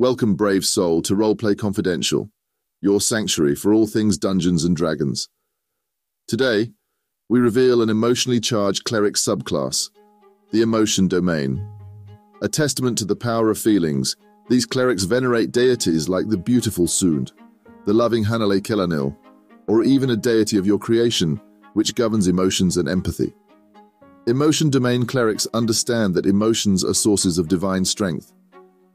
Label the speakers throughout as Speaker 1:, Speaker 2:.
Speaker 1: Welcome, brave soul, to Roleplay Confidential, your sanctuary for all things Dungeons and Dragons. Today, we reveal an emotionally charged cleric subclass, the emotion domain. A testament to the power of feelings, these clerics venerate deities like the beautiful Sune, the loving Hanali Celanil, or even a deity of your creation, which governs emotions and empathy. Emotion domain clerics understand that emotions are sources of divine strength.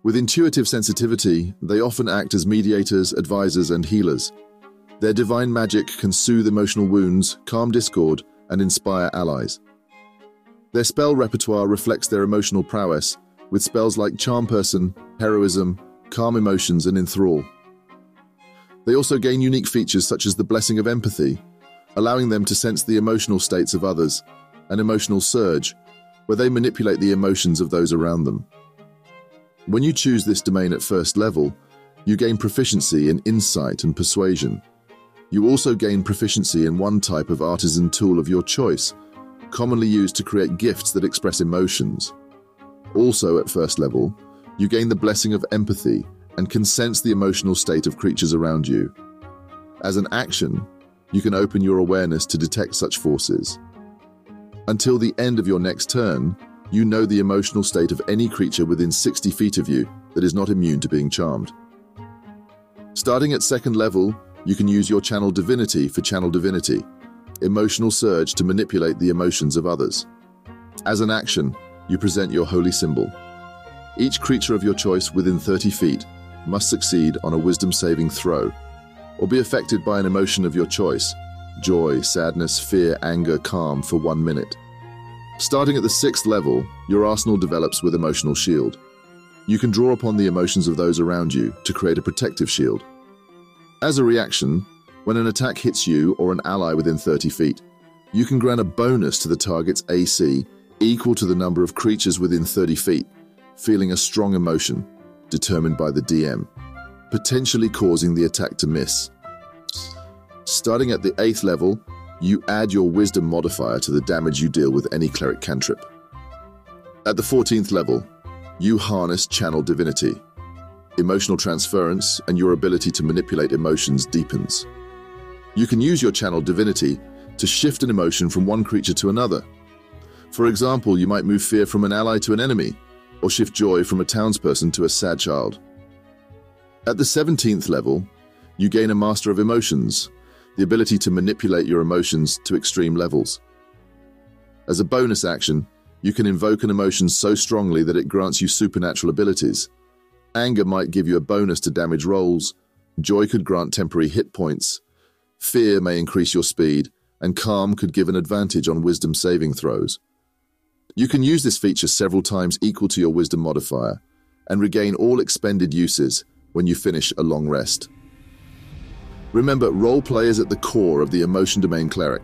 Speaker 1: With intuitive sensitivity, they often act as mediators, advisors, and healers. Their divine magic can soothe emotional wounds, calm discord, and inspire allies. Their spell repertoire reflects their emotional prowess, with spells like Charm Person, Heroism, Calm Emotions, and Enthrall. They also gain unique features such as the Blessing of Empathy, allowing them to sense the emotional states of others, an emotional surge, where they manipulate the emotions of those around them. When you choose this domain at first level, you gain proficiency in insight and persuasion. You also gain proficiency in one type of artisan tool of your choice, commonly used to create gifts that express emotions. Also, at first level, you gain the blessing of empathy and can sense the emotional state of creatures around you. As an action, you can open your awareness to detect such forces. Until the end of your next turn, you know the emotional state of any creature within 60 feet of you that is not immune to being charmed. Starting at second level, you can use your channel divinity for channel divinity, emotional surge to manipulate the emotions of others. As an action, you present your holy symbol. Each creature of your choice within 30 feet must succeed on a wisdom saving throw, or be affected by an emotion of your choice joy, sadness, fear, anger, calm for one minute. Starting at the sixth level, your arsenal develops with Emotional Shield. You can draw upon the emotions of those around you to create a protective shield. As a reaction, when an attack hits you or an ally within 30 feet, you can grant a bonus to the target's AC equal to the number of creatures within 30 feet, feeling a strong emotion, determined by the DM, potentially causing the attack to miss. Starting at the 8th level, you add your Wisdom modifier to the damage you deal with any cleric cantrip. At the 14th level, you harness Channel Divinity. Emotional transference and your ability to manipulate emotions deepens. You can use your Channel Divinity to shift an emotion from one creature to another. For example, you might move fear from an ally to an enemy, or shift joy from a townsperson to a sad child. At the 17th level, you gain a Master of Emotions, the ability to manipulate your emotions to extreme levels. As a bonus action, you can invoke an emotion so strongly that it grants you supernatural abilities. Anger might give you a bonus to damage rolls, joy could grant temporary hit points, fear may increase your speed, and calm could give an advantage on wisdom saving throws. You can use this feature several times equal to your wisdom modifier, and regain all expended uses when you finish a long rest. Remember, roleplay is at the core of the emotion domain cleric.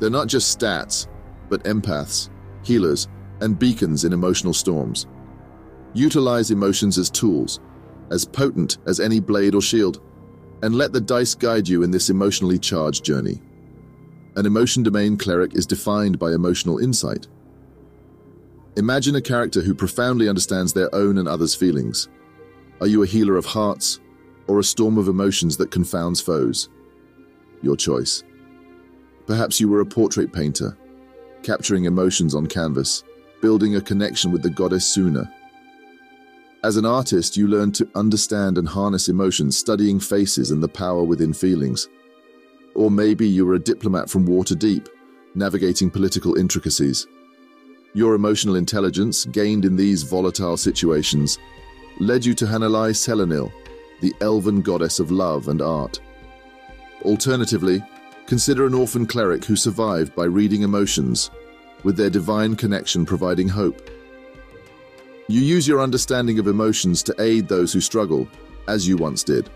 Speaker 1: They're not just stats, but empaths, healers, and beacons in emotional storms. Utilize emotions as tools, as potent as any blade or shield, and let the dice guide you in this emotionally charged journey. An emotion domain cleric is defined by emotional insight. Imagine a character who profoundly understands their own and others' feelings. Are you a healer of hearts, or a storm of emotions that confounds foes? Your choice. Perhaps you were a portrait painter, capturing emotions on canvas, building a connection with the goddess Sune. As an artist, you learn to understand and harness emotions, studying faces and the power within feelings. Or maybe you were a diplomat from Waterdeep, navigating political intricacies. Your emotional intelligence, gained in these volatile situations, led you to Hanali Celanil, the elven goddess of love and art. Alternatively, consider an orphan cleric who survived by reading emotions, with their divine connection providing hope. You use your understanding of emotions to aid those who struggle, as you once did.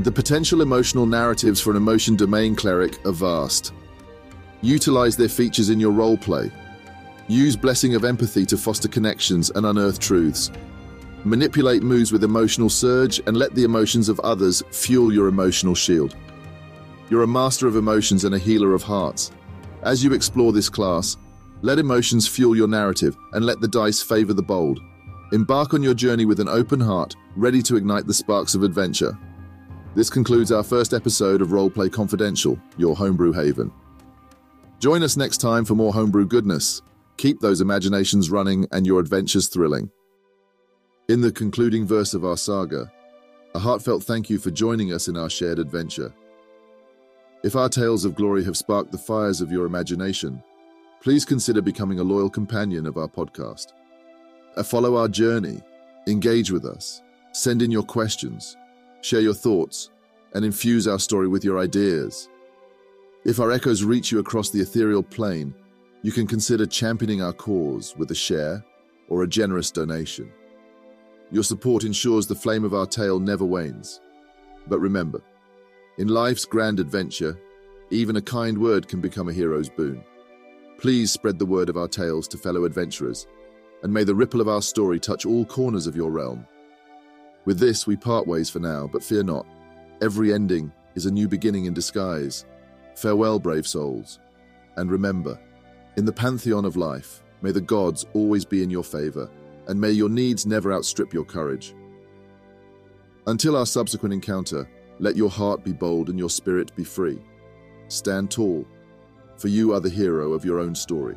Speaker 1: The potential emotional narratives for an emotion domain cleric are vast. Utilize their features in your roleplay. Use Blessing of Empathy to foster connections and unearth truths. Manipulate moods with emotional surge and let the emotions of others fuel your emotional shield. You're a master of emotions and a healer of hearts. As you explore this class, let emotions fuel your narrative and let the dice favor the bold. Embark on your journey with an open heart, ready to ignite the sparks of adventure. This concludes our first episode of Roleplay Confidential, your homebrew haven. Join us next time for more homebrew goodness. Keep those imaginations running and your adventures thrilling. In the concluding verse of our saga, a heartfelt thank you for joining us in our shared adventure. If our tales of glory have sparked the fires of your imagination, please consider becoming a loyal companion of our podcast. Uh, follow our journey, engage with us, send in your questions, share your thoughts, and infuse our story with your ideas. If our echoes reach you across the ethereal plane, you can consider championing our cause with a share or a generous donation. Your support ensures the flame of our tale never wanes. But remember, in life's grand adventure, even a kind word can become a hero's boon. Please spread the word of our tales to fellow adventurers, and may the ripple of our story touch all corners of your realm. With this, we part ways for now, but fear not. Every ending is a new beginning in disguise. Farewell, brave souls. And remember, in the pantheon of life, may the gods always be in your favor, and may your needs never outstrip your courage. Until our subsequent encounter, let your heart be bold and your spirit be free. Stand tall, for you are the hero of your own story.